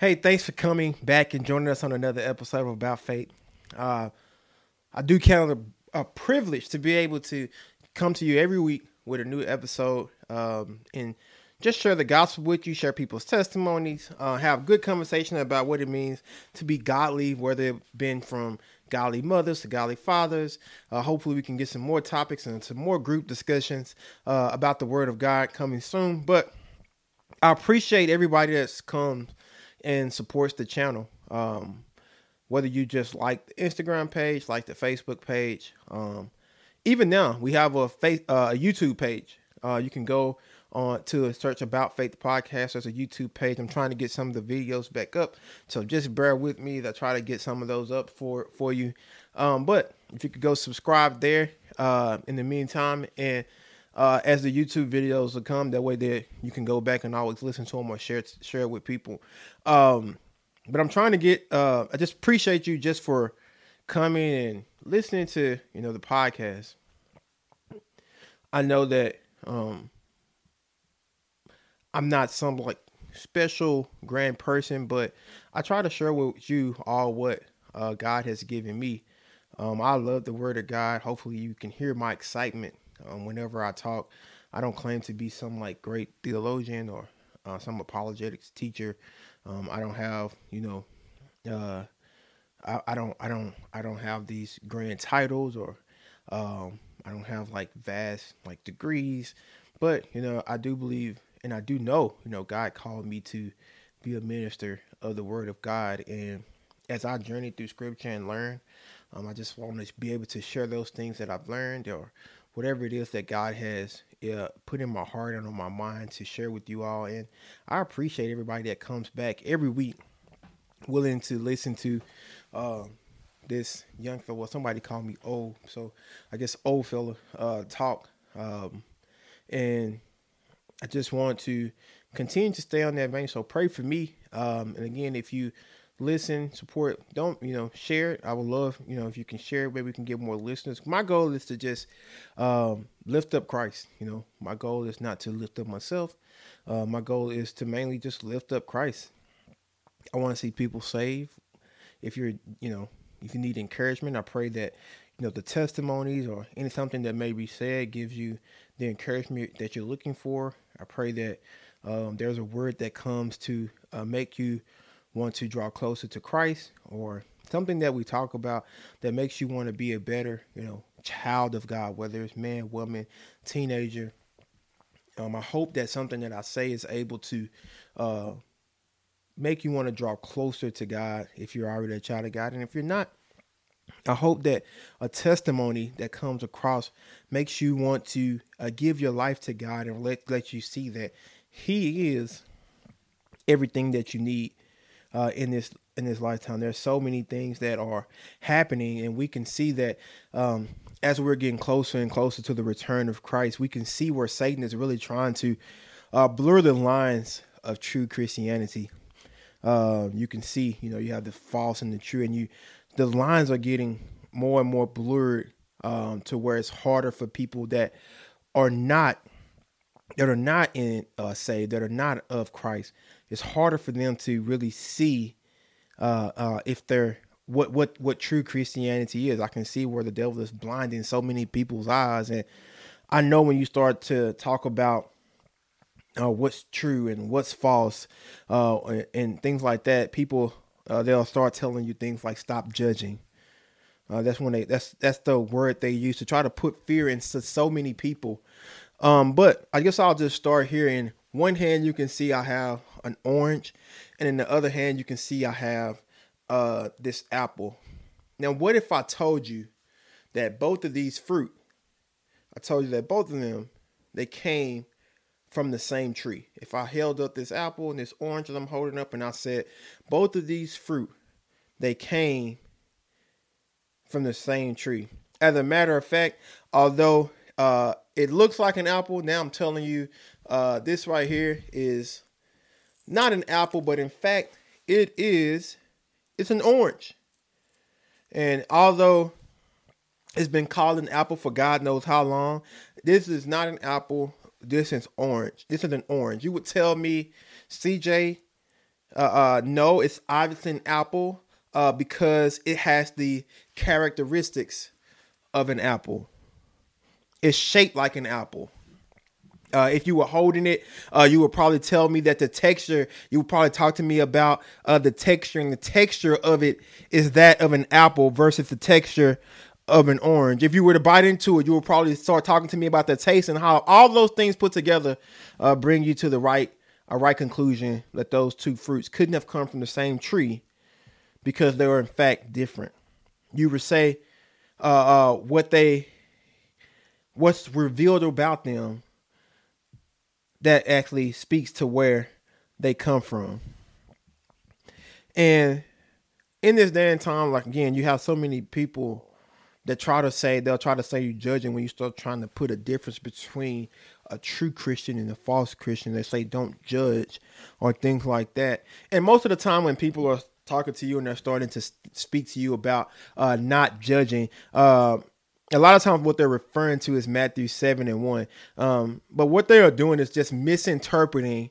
Hey, thanks for coming back and joining us on another episode of About Faith. Uh, I do count it a, a privilege to be able to come to you every week with a new episode um, and just share the gospel with you, share people's testimonies, uh, have good conversation about what it means to be godly, whether it been from godly mothers to godly fathers. Uh, hopefully, we can get some more topics and some more group discussions uh, about the Word of God coming soon. But I appreciate everybody that's come and supports the channel. Um, whether you just like the Instagram page, like the Facebook page, um, even now we have a uh, a YouTube page. Uh, you can go on to search about faith podcast. There's a YouTube page. I'm trying to get some of the videos back up, so just bear with me. I try to get some of those up for for you. Um, but if you could go subscribe there uh, in the meantime, and uh, as the YouTube videos will come, that way there you can go back and always listen to them or share share it with people. Um, but I'm trying to get. Uh, I just appreciate you just for coming and listening to you know the podcast. I know that um, I'm not some like special grand person, but I try to share with you all what uh, God has given me. Um, I love the Word of God. Hopefully, you can hear my excitement um, whenever I talk. I don't claim to be some like great theologian or uh, some apologetics teacher. Um, I don't have, you know, uh, I, I, don't, I don't, I don't have these grand titles or um, I don't have like vast like degrees, but you know, I do believe and I do know, you know, God called me to be a minister of the Word of God, and as I journey through Scripture and learn, um, I just want to be able to share those things that I've learned or whatever it is that God has uh, put in my heart and on my mind to share with you all. And I appreciate everybody that comes back every week, willing to listen to uh, this young fella. Somebody called me old, so I guess old fella uh, talk. Um, and I just want to continue to stay on that vein. So pray for me. Um, and again, if you listen, support, don't, you know, share it. I would love, you know, if you can share it, maybe we can get more listeners. My goal is to just um, lift up Christ. You know, my goal is not to lift up myself. Uh, my goal is to mainly just lift up Christ. I want to see people saved. If you're, you know, if you need encouragement, I pray that, you know, the testimonies or any something that may be said gives you the encouragement that you're looking for. I pray that um, there's a word that comes to uh, make you want to draw closer to Christ or something that we talk about that makes you want to be a better, you know, child of God, whether it's man, woman, teenager. Um, I hope that something that I say is able to uh, make you want to draw closer to God if you're already a child of God. And if you're not, I hope that a testimony that comes across makes you want to uh, give your life to God and let let you see that He is everything that you need uh, in this in this lifetime. There's so many things that are happening, and we can see that um, as we're getting closer and closer to the return of Christ, we can see where Satan is really trying to uh, blur the lines of true Christianity. Uh, you can see, you know, you have the false and the true, and you the lines are getting more and more blurred um, to where it's harder for people that are not that are not in uh, saved that are not of Christ. It's harder for them to really see uh, uh, if they're what what what true Christianity is. I can see where the devil is blinding so many people's eyes, and I know when you start to talk about uh, what's true and what's false, uh, and, and, things like that, people uh, they'll start telling you things like "stop judging." Uh, that's when they that's that's the word they use to try to put fear into so many people. Um, but I guess I'll just start here. In one hand, you can see I have an orange, and in the other hand, you can see I have uh, this apple. Now, what if I told you that both of these fruit, I told you that both of them, they came from the same tree. If I held up this apple and this orange that I'm holding up and I said, both of these fruit, they came from the same tree. As a matter of fact, although uh, it looks like an apple, now I'm telling you, uh, this right here is not an apple, but in fact, it is, it's an orange. And although it's been called an apple for God knows how long, this is not an apple this is orange. This is an orange. You would tell me, CJ, Uh, uh, no, it's obviously an apple uh, because it has the characteristics of an apple. It's shaped like an apple. Uh, if you were holding it, uh, you would probably tell me that the texture, you would probably talk to me about uh, the texture, and the texture of it is that of an apple versus the texture of an orange. If you were to bite into it, you would probably start talking to me about the taste and how all those things put together uh, bring you to the right a right conclusion that those two fruits couldn't have come from the same tree because they were in fact different. You would say uh, uh, what they what's revealed about them that actually speaks to where they come from. And in this day and time, like again, you have so many people that try to say they'll try to say you judging when you start trying to put a difference between a true Christian and a false Christian. They say don't judge or things like that. And most of the time, when people are talking to you and they're starting to speak to you about uh, not judging, uh, a lot of times what they're referring to is Matthew 7 and 1. Um, but what they are doing is just misinterpreting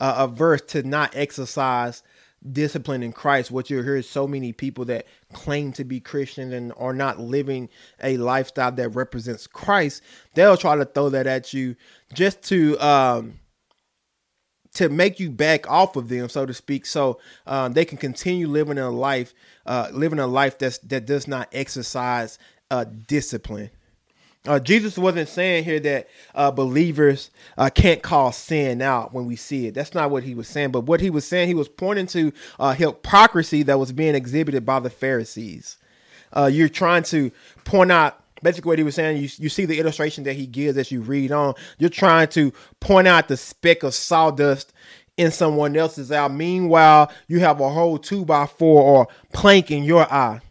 uh, a verse to not exercise discipline in Christ. What you hear is so many people that claim to be Christians and are not living a lifestyle that represents Christ. They'll try to throw that at you just to um, to make you back off of them, so to speak, so um, they can continue living a life, uh, living a life that's that does not exercise uh, discipline. Uh, Jesus wasn't saying here that uh, believers uh, can't call sin out when we see it. That's not what he was saying. But what he was saying, he was pointing to uh, hypocrisy that was being exhibited by the Pharisees. Uh, you're trying to point out basically what he was saying. You, you see the illustration that he gives as you read on. You're trying to point out the speck of sawdust in someone else's eye. Meanwhile, you have a whole two by four or plank in your eye.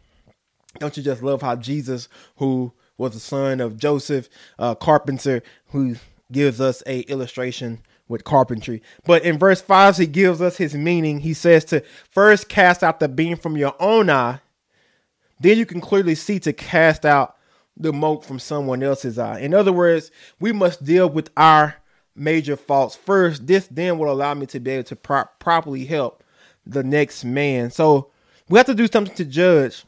Don't you just love how Jesus, who was the son of Joseph, uh, carpenter, who gives us a illustration with carpentry. But in verse 5, he gives us his meaning. He says to first cast out the beam from your own eye, then you can clearly see to cast out the mote from someone else's eye. In other words, we must deal with our major faults first. This then will allow me to be able to pro- properly help the next man. So we have to do something to judge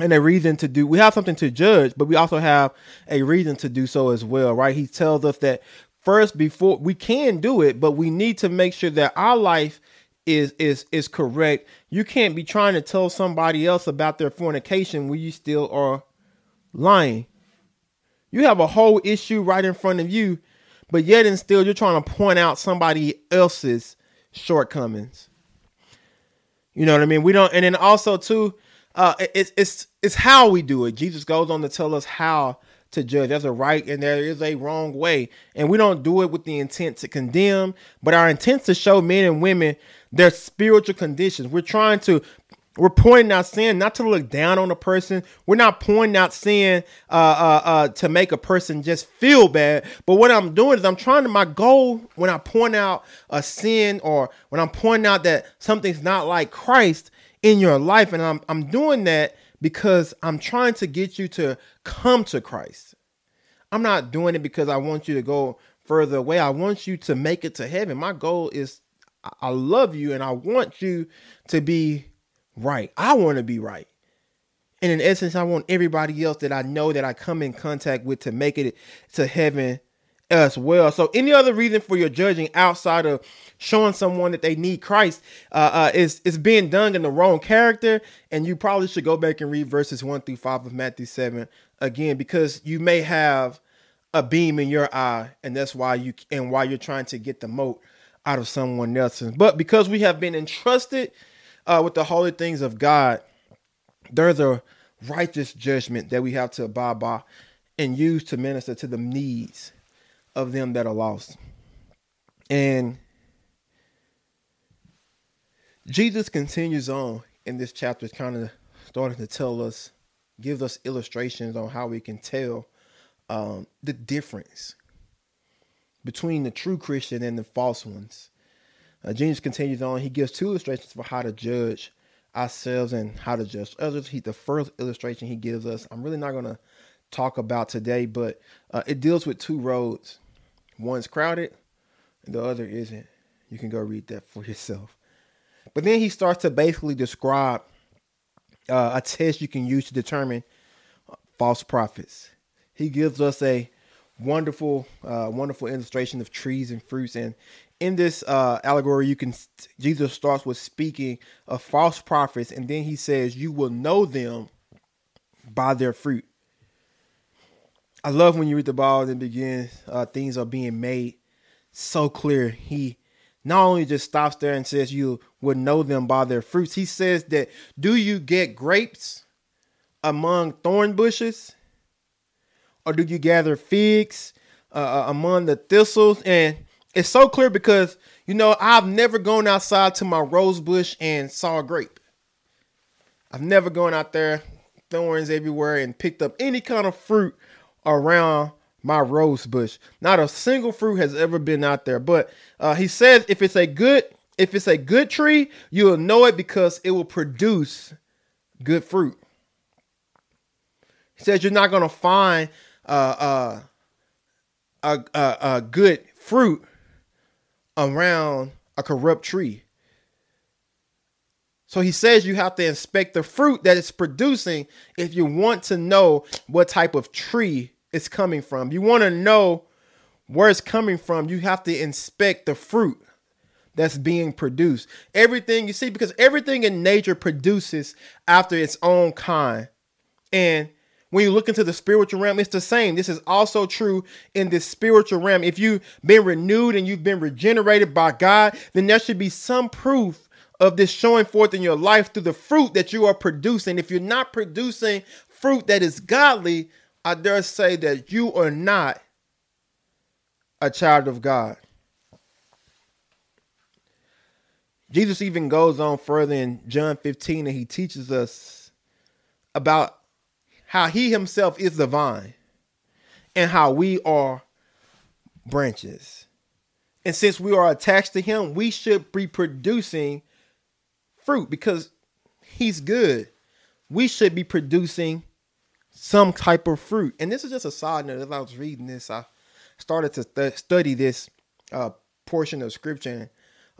and a reason to do we have something to judge but we also have a reason to do so as well right? He tells us that first before we can do it but we need to make sure that our life is is is correct. You can't be trying to tell somebody else about their fornication when you still are lying. You have a whole issue right in front of you but yet and still you're trying to point out somebody else's shortcomings. You know what i mean? We don't and then also too uh, it's it's it's how we do it. Jesus goes on to tell us how to judge. There's a right and there is a wrong way, and we don't do it with the intent to condemn, but our intent to show men and women their spiritual conditions. We're trying to we're pointing out sin not to look down on a person. We're not pointing out sin uh, uh, uh, to make a person just feel bad. But what I'm doing is I'm trying to, my goal when I point out a sin or when I'm pointing out that something's not like Christ in your life. And I'm, I'm doing that because I'm trying to get you to come to Christ. I'm not doing it because I want you to go further away. I want you to make it to heaven. My goal is I love you and I want you to be right. I want to be right. And in essence, I want everybody else that I know that I come in contact with to make it to heaven as well. So, any other reason for your judging outside of showing someone that they need Christ uh, uh, is is being done in the wrong character, and you probably should go back and read verses one through five of Matthew seven again because you may have a beam in your eye, and that's why you and why you're trying to get the mote out of someone else's. But because we have been entrusted uh, with the holy things of God, there's a righteous judgment that we have to abide by and use to minister to the needs of them that are lost. And Jesus continues on in this chapter, kind of starting to tell us, gives us illustrations on how we can tell um, the difference between the true Christian and the false ones. Uh, Jesus continues on. He gives two illustrations for how to judge ourselves and how to judge others. He the first illustration he gives us. I'm really not going to talk about today, but uh, it deals with two roads. One's crowded, and the other isn't. You can go read that for yourself. But then he starts to basically describe uh, a test you can use to determine false prophets. He gives us a wonderful, uh, wonderful illustration of trees and fruits. And in this uh, allegory, you can Jesus starts with speaking of false prophets, and then he says, "You will know them by their fruit." I love when you read the Bible and begin uh, things are being made so clear. He not only just stops there and says you would know them by their fruits. He says that do you get grapes among thorn bushes, or do you gather figs uh, uh, among the thistles? And it's so clear because you know I've never gone outside to my rose bush and saw a grape. I've never gone out there, thorns everywhere, and picked up any kind of fruit around my rose bush. Not a single fruit has ever been out there. But uh, he says if it's a good if it's a good tree, you'll know it because it will produce good fruit. He says you're not to find uh, uh, a, a, a good fruit around a corrupt tree. So he says you have to inspect the fruit that it's producing if you want to know what type of tree it's coming from. You want to know where it's coming from. You have to inspect the fruit that's being produced. Everything you see, because everything in nature produces after its own kind. And when you look into the spiritual realm, it's the same. This is also true in this spiritual realm. If you've been renewed and you've been regenerated by God, then there should be some proof of this showing forth in your life through the fruit that you are producing. If you're not producing fruit that is godly, I dare say that you are not a child of God. Jesus even goes on further in John 15 and he teaches us about how he himself is the vine and how we are branches. And since we are attached to him, we should be producing fruit because he's good. We should be producing some type of fruit. And this is just a side note. As I was reading this, I started to th- study this uh, portion of scripture.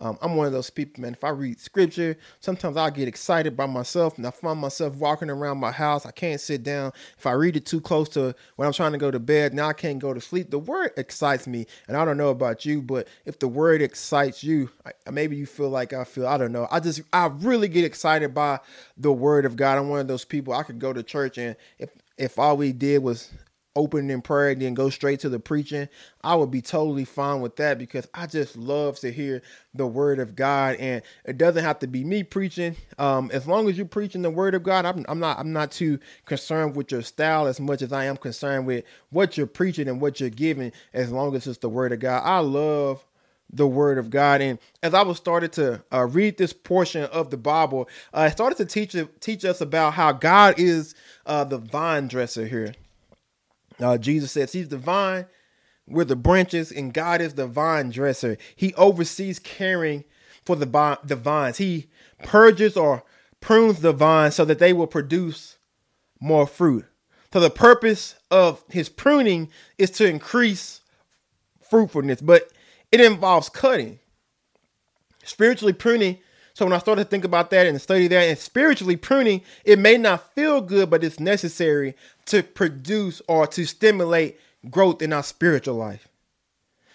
Um, I'm one of those people, man. If I read scripture, sometimes I get excited by myself and I find myself walking around my house. I can't sit down. If I read it too close to when I'm trying to go to bed, now I can't go to sleep. The word excites me. And I don't know about you, but if the word excites you, I, maybe you feel like I feel, I don't know. I just, I really get excited by the word of God. I'm one of those people, I could go to church and if, if all we did was open in prayer and then go straight to the preaching, I would be totally fine with that because I just love to hear the word of God. And it doesn't have to be me preaching. Um, as long as you're preaching the word of God, I'm, I'm not I'm not too concerned with your style as much as I am concerned with what you're preaching and what you're giving, as long as it's the word of God. I love the word of God. And as I was started to uh, read this portion of the Bible, uh, I started to teach teach us about how God is uh, the vine dresser here. Uh, Jesus says he's the vine, we're the branches, and God is the vine dresser. He oversees caring for the, the vines. He purges or prunes the vines so that they will produce more fruit. So the purpose of his pruning is to increase fruitfulness, but it involves cutting. Spiritually pruning so when I started to think about that and study that and spiritually pruning, it may not feel good, but it's necessary to produce or to stimulate growth in our spiritual life.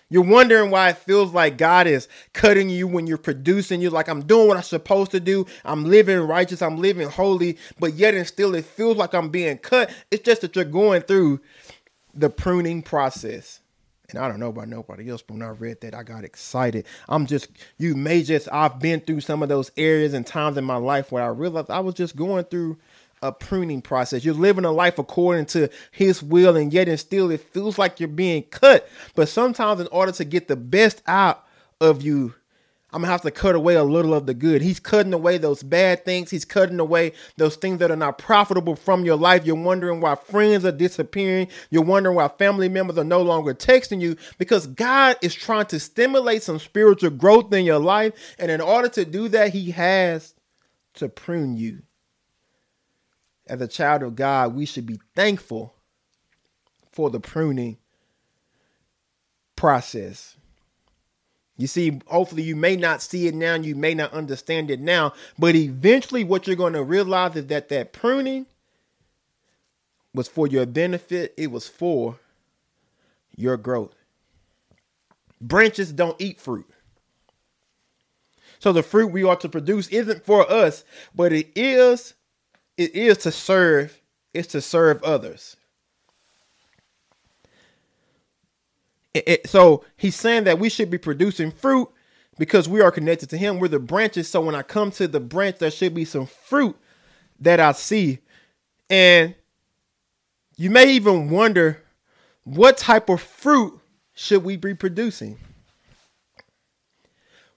You're wondering why it feels like God is cutting you when you're producing. You're like, I'm doing what I'm supposed to do. I'm living righteous. I'm living holy. But yet and still, it feels like I'm being cut. It's just that you're going through the pruning process. And I don't know about nobody else, but when I read that, I got excited. I'm just, you may just, I've been through some of those areas and times in my life where I realized I was just going through a pruning process. You're living a life according to his will, and yet and still it feels like you're being cut. But sometimes, in order to get the best out of you, I'm gonna have to cut away a little of the good. He's cutting away those bad things. He's cutting away those things that are not profitable from your life. You're wondering why friends are disappearing. You're wondering why family members are no longer texting you because God is trying to stimulate some spiritual growth in your life. And in order to do that, He has to prune you. As a child of God, we should be thankful for the pruning process You see, hopefully you may not see it now, you may not understand it now, but eventually what you're going to realize is that that pruning was for your benefit, it was for your growth. Branches don't eat fruit. So the fruit we ought to produce isn't for us, but it is it is to serve, it's to serve others. It, it, so he's saying that we should be producing fruit because we are connected to him. We're the branches. So when I come to the branch, there should be some fruit that I see. And you may even wonder what type of fruit should we be producing?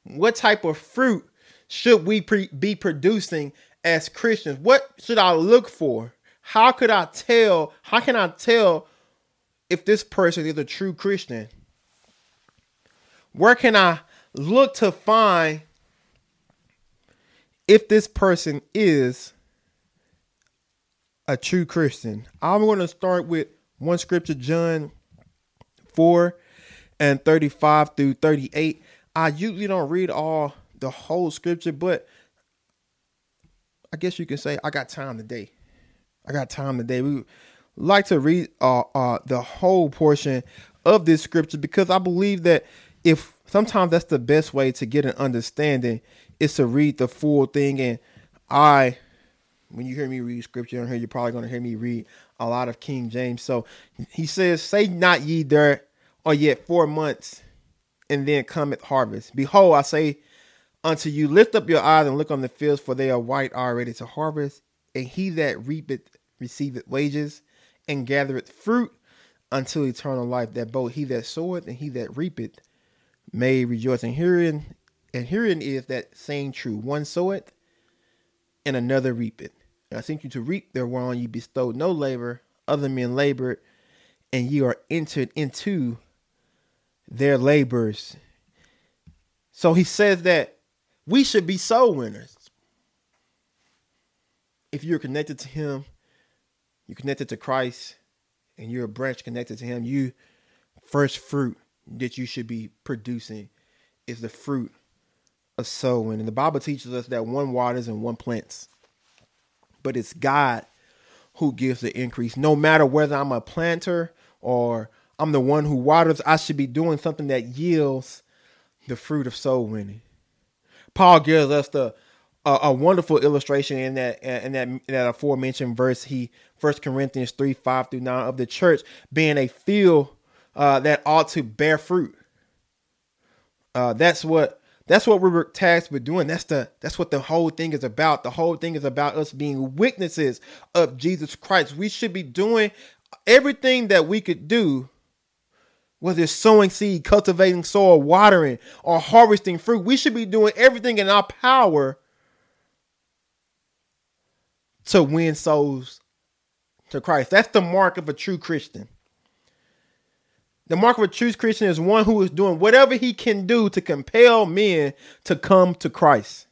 What type of fruit should we pre- be producing as Christians? What should I look for? How could I tell? How can I tell if this person is a true Christian? Where can I look to find if this person is a true Christian? I'm going to start with one scripture, John 4 and 35 through 38. I usually don't read all the whole scripture, but I guess you can say I got time today. I got time today. We like to read uh, uh, the whole portion of this scripture because I believe that if sometimes that's the best way to get an understanding is to read the full thing. And I, when you hear me read scripture on here, you're probably going to hear me read a lot of King James. So he says, Say not ye there or yet four months, and then cometh harvest. Behold, I say unto you, lift up your eyes and look on the fields, for they are white already to harvest. And he that reapeth receiveth wages, and gathereth fruit until eternal life, that both he that soweth and he that reapeth may rejoice. And herein, and herein is that saying true: one soweth, and another reapeth. And I sent you to reap their whereon you bestowed no labor, other men labored, and ye are entered into their labors. So he says that we should be soul winners. If you're connected to him, you're connected to Christ, and you're a branch connected to him, you first fruit that you should be producing is the fruit of sowing. And the Bible teaches us that one waters and one plants, but it's God who gives the increase. No matter whether I'm a planter or I'm the one who waters. I should be doing something that yields the fruit of soul winning. Paul gives us the a, a wonderful illustration in that in that in that aforementioned verse. He First Corinthians three five through nine of the church being a field uh, that ought to bear fruit. Uh, that's what that's what we're tasked with doing. That's the that's what the whole thing is about. The whole thing is about us being witnesses of Jesus Christ. We should be doing everything that we could do whether it's sowing seed, cultivating soil, watering, or harvesting fruit, we should be doing everything in our power to win souls to Christ. That's the mark of a true Christian. The mark of a true Christian is one who is doing whatever he can do to compel men to come to Christ.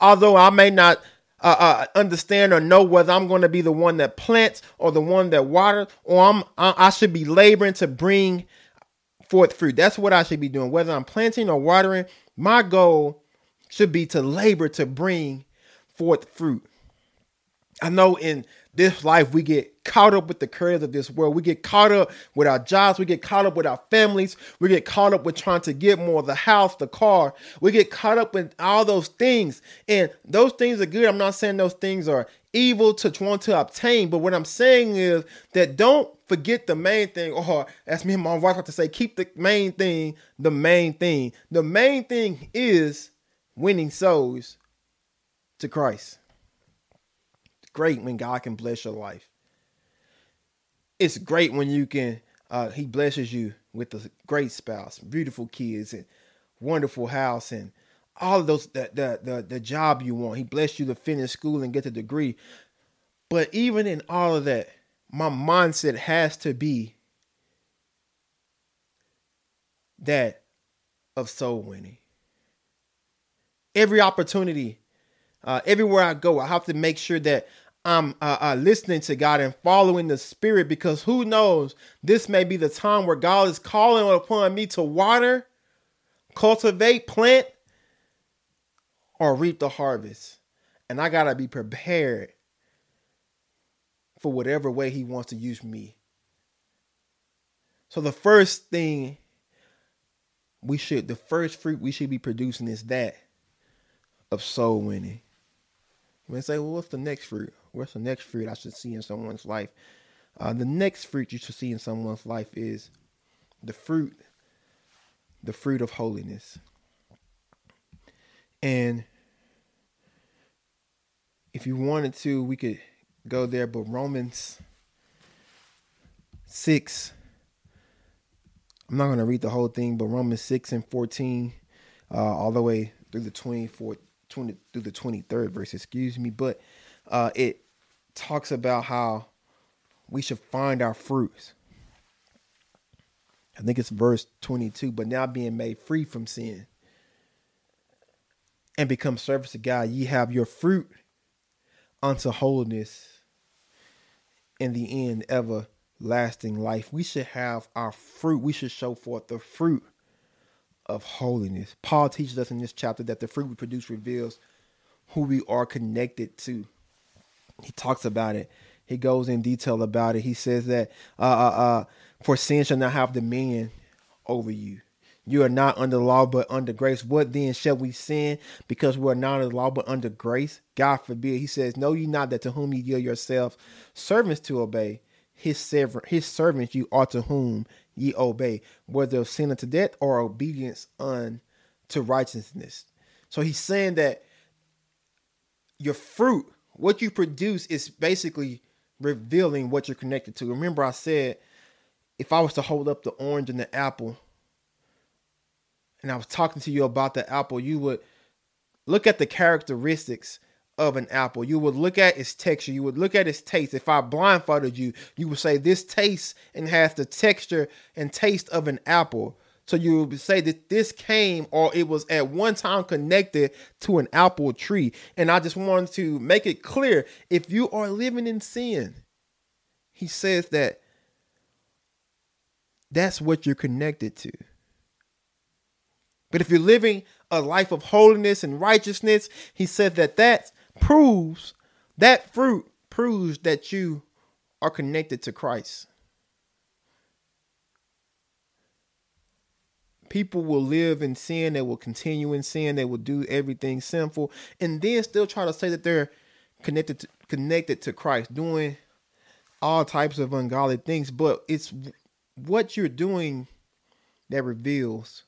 Although I may not uh, uh, understand or know whether I'm going to be the one that plants or the one that waters, or I'm I should be laboring to bring forth fruit. That's what I should be doing. Whether I'm planting or watering, my goal should be to labor to bring forth fruit. I know in this life we get caught up with the cares of this world. We get caught up with our jobs. We get caught up with our families. We get caught up with trying to get more the house, the car. We get caught up in all those things. And those things are good. I'm not saying those things are evil to want to obtain. But what I'm saying is that don't forget the main thing, or as me and my wife have to say, keep the main thing the main thing. The main thing is winning souls to Christ. Great when God can bless your life. It's great when you can, uh, He blesses you with a great spouse, beautiful kids, and wonderful house, and all of those the the the, the job you want. He blessed you to finish school and get the degree. But even in all of that, my mindset has to be that of soul winning. Every opportunity, uh, everywhere I go, I have to make sure that I'm uh, uh, listening to God and following the Spirit because who knows, this may be the time where God is calling upon me to water cultivate, plant, or reap the harvest. And I got to be prepared for whatever way he wants to use me. So the first thing we should, the first fruit we should be producing is that of soul winning. May say, well, what's the next fruit? What's the next fruit I should see in someone's life? Uh, the next fruit you should see in someone's life is the fruit, the fruit of holiness. And if you wanted to, we could go there, but Romans 6, I'm not going to read the whole thing, but Romans 6 and 14, uh, all the way through the 24th, 20, through the 23rd verse, excuse me, but uh, it talks about how we should find our fruits. I think it's verse 22, but now being made free from sin and become servants to God, ye have your fruit unto holiness in the end everlasting life. We should have our fruit. We should show forth the fruit of holiness. Paul teaches us in this chapter that the fruit we produce reveals who we are connected to. He talks about it. He goes in detail about it. He says that uh, uh, uh, for sin shall not have dominion over you. You are not under law, but under grace. What then shall we sin because we are not under law, but under grace? God forbid. He says, Know ye not that to whom ye yield yourselves servants to obey, his, his servants you are to whom ye obey, whether of sin unto death or obedience unto righteousness. So he's saying that your fruit, what you produce, is basically revealing what you're connected to. Remember, I said if I was to hold up the orange and the apple, and I was talking to you about the apple, you would look at the characteristics of an apple. You would look at its texture. You would look at its taste. If I blindfolded you, you would say this tastes and has the texture and taste of an apple. So you would say that this came or it was at one time connected to an apple tree. And I just wanted to make it clear if you are living in sin, he says that that's what you're connected to. But if you're living a life of holiness and righteousness, he said that that proves, that fruit proves that you are connected to Christ. People will live in sin, they will continue in sin, they will do everything sinful, and then still try to say that they're connected to, connected to Christ, doing all types of ungodly things. But it's what you're doing that reveals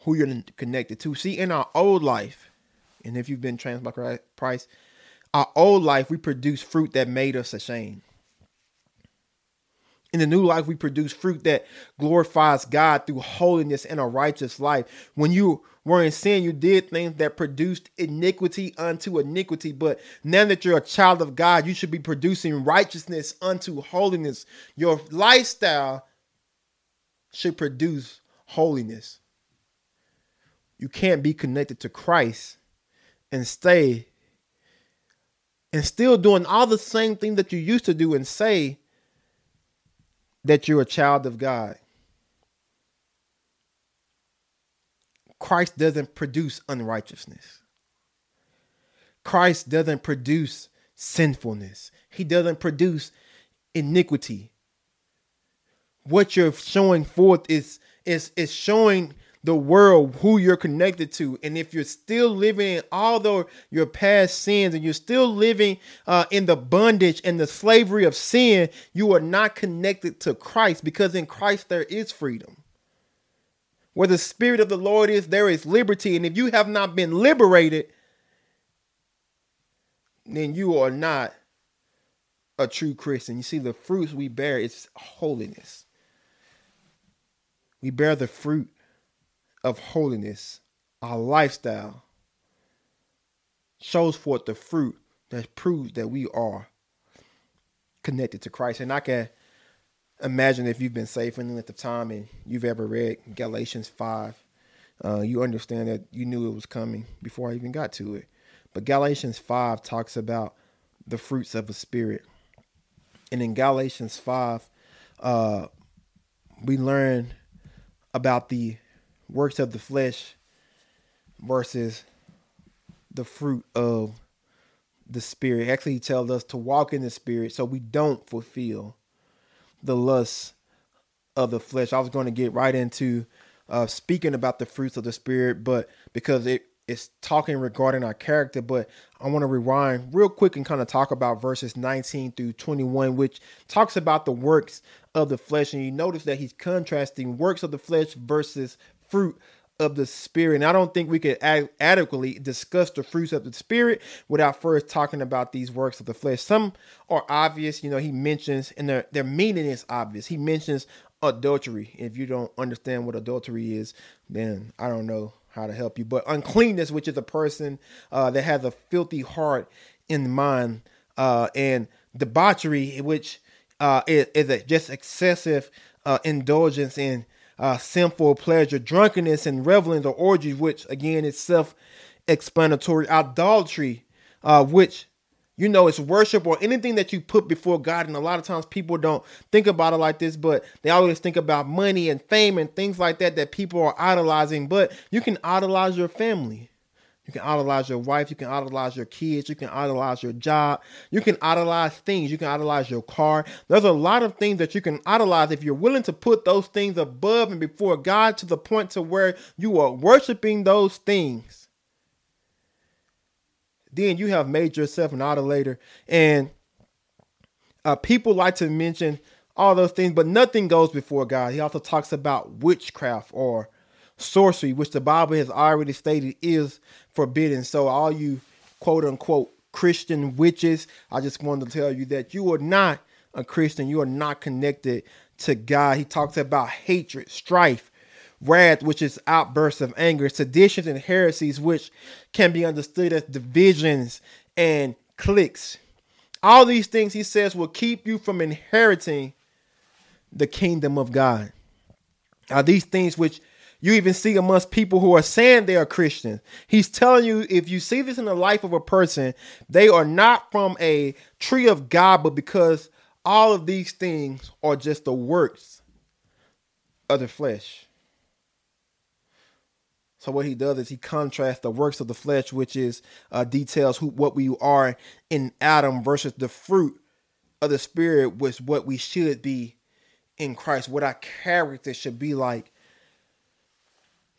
who you're connected to. See, in our old life, and if you've been trained by Christ, our old life, we produced fruit that made us ashamed. In the new life, we produce fruit that glorifies God through holiness and a righteous life. When you were in sin, you did things that produced iniquity unto iniquity. But now that you're a child of God, you should be producing righteousness unto holiness. Your lifestyle should produce holiness. You can't be connected to Christ and stay and still doing all the same thing that you used to do and say that you're a child of God. Christ doesn't produce unrighteousness. Christ doesn't produce sinfulness. He doesn't produce iniquity. What you're showing forth is is is showing the world who you're connected to. And if you're still living in all your past sins and you're still living uh, in the bondage and the slavery of sin you are not connected to christ because in christ there is freedom. Where the spirit of the lord is there is liberty. And if you have not been liberated then you are not a true christian. You see the fruits we bear is holiness. We bear the fruit of holiness, our lifestyle, shows forth the fruit that proves that we are connected to Christ. And I can imagine if you've been saved for any length of time and you've ever read Galatians 5, uh, you understand that you knew it was coming before I even got to it. But Galatians 5 talks about the fruits of the Spirit. And in Galatians 5, uh, we learn about the works of the flesh versus the fruit of the spirit. Actually, he tells us to walk in the spirit so we don't fulfill the lusts of the flesh. I was going to get right into uh, speaking about the fruits of the spirit, but because it it's talking regarding our character, but I want to rewind real quick and kind of talk about verses 19 through 21, which talks about the works of the flesh. And you notice that he's contrasting works of the flesh versus fruit of the spirit. And I don't think we could ad- adequately discuss the fruits of the spirit without first talking about these works of the flesh. Some are obvious, you know, he mentions, and their, their meaning is obvious. He mentions adultery. If you don't understand what adultery is, then I don't know how to help you. But uncleanness, which is a person uh, that has a filthy heart in mind, uh, and debauchery, which uh, is, is a just excessive uh, indulgence in uh, sinful pleasure, drunkenness and revelings or orgies, which again is self-explanatory. Idolatry, uh, which you know it's worship or anything that you put before God. And a lot of times people don't think about it like this, but they always think about money and fame and things like that that people are idolizing. But you can idolize your family. You can idolize your wife. You can idolize your kids. You can idolize your job. You can idolize things. You can idolize your car. There's a lot of things that you can idolize if you're willing to put those things above and before God to the point to where you are worshiping those things then you have made yourself an idolater. And uh, people like to mention all those things, but nothing goes before God. He also talks about witchcraft or sorcery, which the Bible has already stated is forbidden. So, all you quote unquote Christian witches, I just wanted to tell you that you are not a Christian. You are not connected to God. He talks about hatred, strife, wrath, which is outbursts of anger, seditions and heresies, which can be understood as divisions and cliques. All these things he says will keep you from inheriting the kingdom of God. Are these things which you even see amongst people who are saying they are Christians. He's telling you if you see this in the life of a person, they are not from a tree of God, but because all of these things are just the works of the flesh. So what he does is he contrasts the works of the flesh, which is uh, details who what we are in Adam, versus the fruit of the spirit, which what we should be in Christ, what our character should be like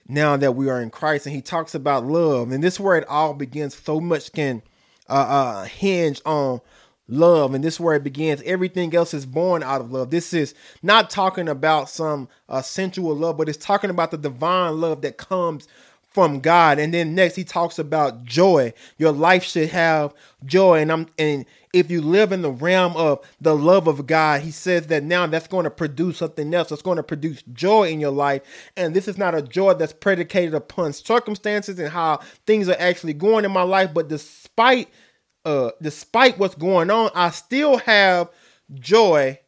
now that we are in Christ. And he talks about love, and this it all begins. So much can uh, uh, hinge on love and this is where it begins everything else is born out of love this is not talking about some uh, sensual love but it's talking about the divine love that comes from God. And then next he talks about joy. Your life should have joy. And I'm and if you live in the realm of the love of God he says that now that's going to produce something else. It's going to produce joy in your life. And this is not a joy that's predicated upon circumstances and how things are actually going in my life. But despite uh, despite what's going on, I still have joy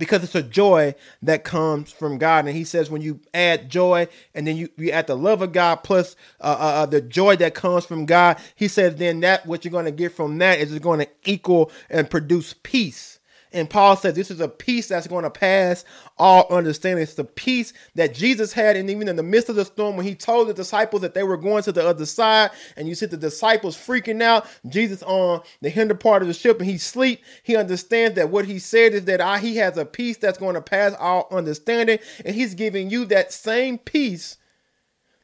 because it's a joy that comes from God. And he says when you add joy and then you, you add the love of God plus uh, uh, uh the joy that comes from God, he says then that what you're going to get from that is going to equal and produce peace. And Paul says this is a peace that's going to pass all understanding. It's the peace that Jesus had, and even in the midst of the storm, when he told the disciples that they were going to the other side, and you see the disciples freaking out, Jesus on the hinder part of the ship, and he sleep. He understands that what he said is that I, he has a peace that's going to pass all understanding, and he's giving you that same peace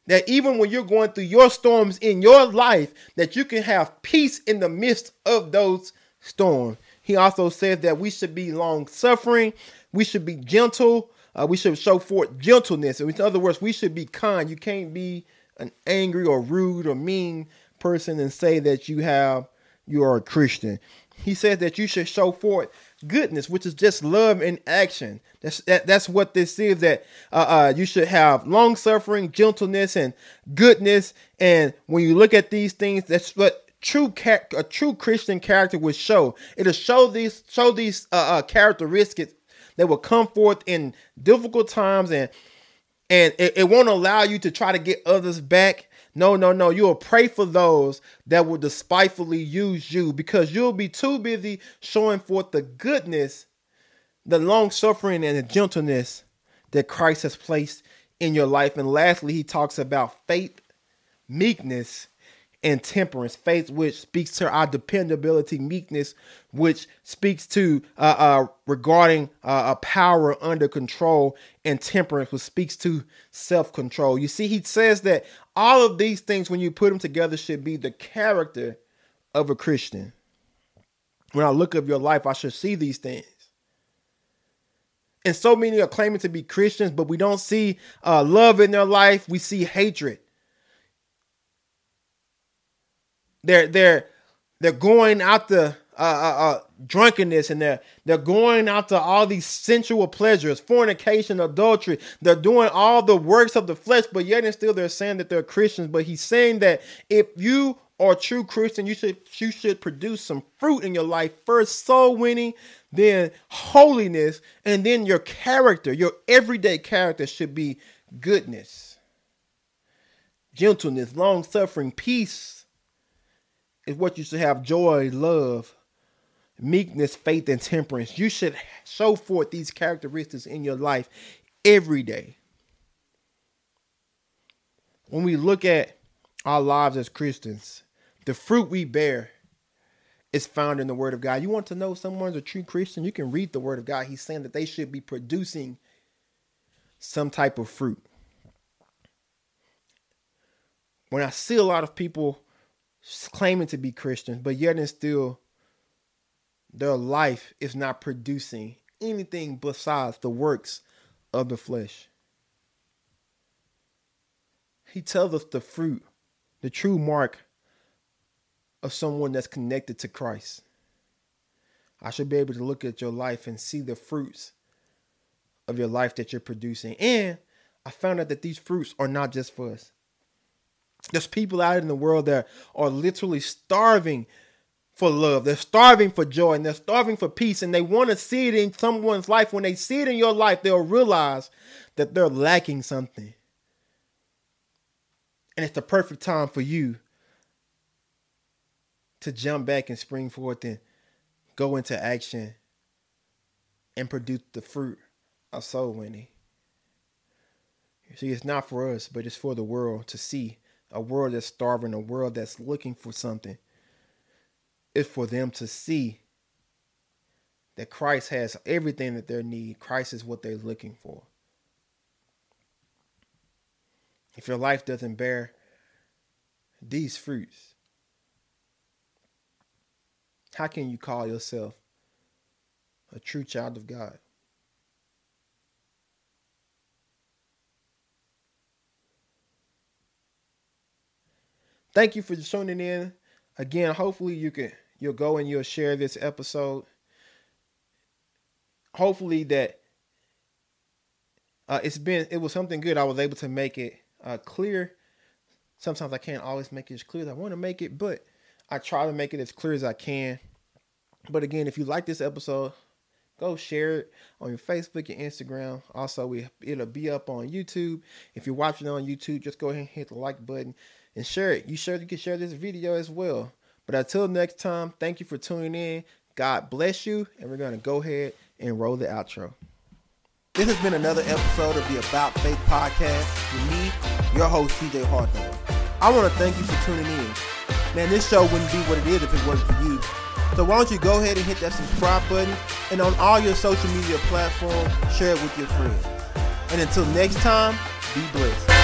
that even when you're going through your storms in your life, that you can have peace in the midst of those storms. He also says that we should be long suffering, we should be gentle, uh, we should show forth gentleness. In other words, we should be kind. You can't be an angry or rude or mean person and say that you have you are a Christian. He says that you should show forth goodness, which is just love in action. That's that, that's what this is. That uh, uh, you should have long suffering, gentleness, and goodness. And when you look at these things, that's what true a true Christian character would show. It'll show these show these uh, uh, characteristics that will come forth in difficult times, and and it, it won't allow you to try to get others back. No, no, no. You will pray for those that will despitefully use you because you'll be too busy showing forth the goodness, the long suffering, and the gentleness that Christ has placed in your life. And lastly, he talks about faith, meekness, and temperance. Faith, which speaks to our dependability, meekness, which speaks to uh, uh, regarding uh, a power under control, and temperance, which speaks to self control. You see, he says that all of these things, when you put them together, should be the character of a Christian. When I look at your life, I should see these things. And so many are claiming to be Christians, but we don't see uh, love in their life. We see hatred. They're they're they're going out the uh, uh, uh, drunkenness and they're they're going after all these sensual pleasures, fornication, adultery. They're doing all the works of the flesh, but yet and still they're saying that they're Christians. But he's saying that if you are a true Christian, you should you should produce some fruit in your life. First, soul winning, then holiness, and then your character, your everyday character should be goodness, gentleness, long suffering, peace. Is what you should have joy, love, meekness, faith, and temperance. You should show forth these characteristics in your life every day. When we look at our lives as Christians, the fruit we bear is found in the Word of God. You want to know someone's a true Christian? You can read the Word of God. He's saying that they should be producing some type of fruit. When I see a lot of people claiming to be Christians, but yet and still their life is not producing anything besides the works of the flesh. He tells us the fruit, the true mark of someone that's connected to Christ. I should be able to look at your life and see the fruits of your life that you're producing. And I found out that these fruits are not just for us. There's people out in the world that are literally starving for love. They're starving for joy and they're starving for peace and they want to see it in someone's life. When they see it in your life, they'll realize that they're lacking something. And it's the perfect time for you to jump back and spring forth and go into action and produce the fruit of soul winning. See, it's not for us, but it's for the world to see a world that's starving, a world that's looking for something. It's for them to see that Christ has everything that they need. Christ is what they're looking for. If your life doesn't bear these fruits, how can you call yourself a true child of God? Thank you for tuning in. Again, hopefully you can you'll go and you'll share this episode. Hopefully that uh, it's been it was something good. I was able to make it uh, clear. Sometimes I can't always make it as clear as I want to make it, but I try to make it as clear as I can. But again, if you like this episode, go share it on your Facebook and Instagram. Also, we it'll be up on YouTube. If you're watching on YouTube, just go ahead and hit the like button and share it. You sure you can share this video as well. But until next time, thank you for tuning in. God bless you, and we're gonna go ahead and roll the outro. This has been another episode of the About Faith podcast with me, your host TJ Hawthorne. I want to thank you for tuning in. Man, this show wouldn't be what it is if it wasn't for you. So why don't you go ahead and hit that subscribe button and on all your social media platforms, share it with your friends. And until next time, be blessed.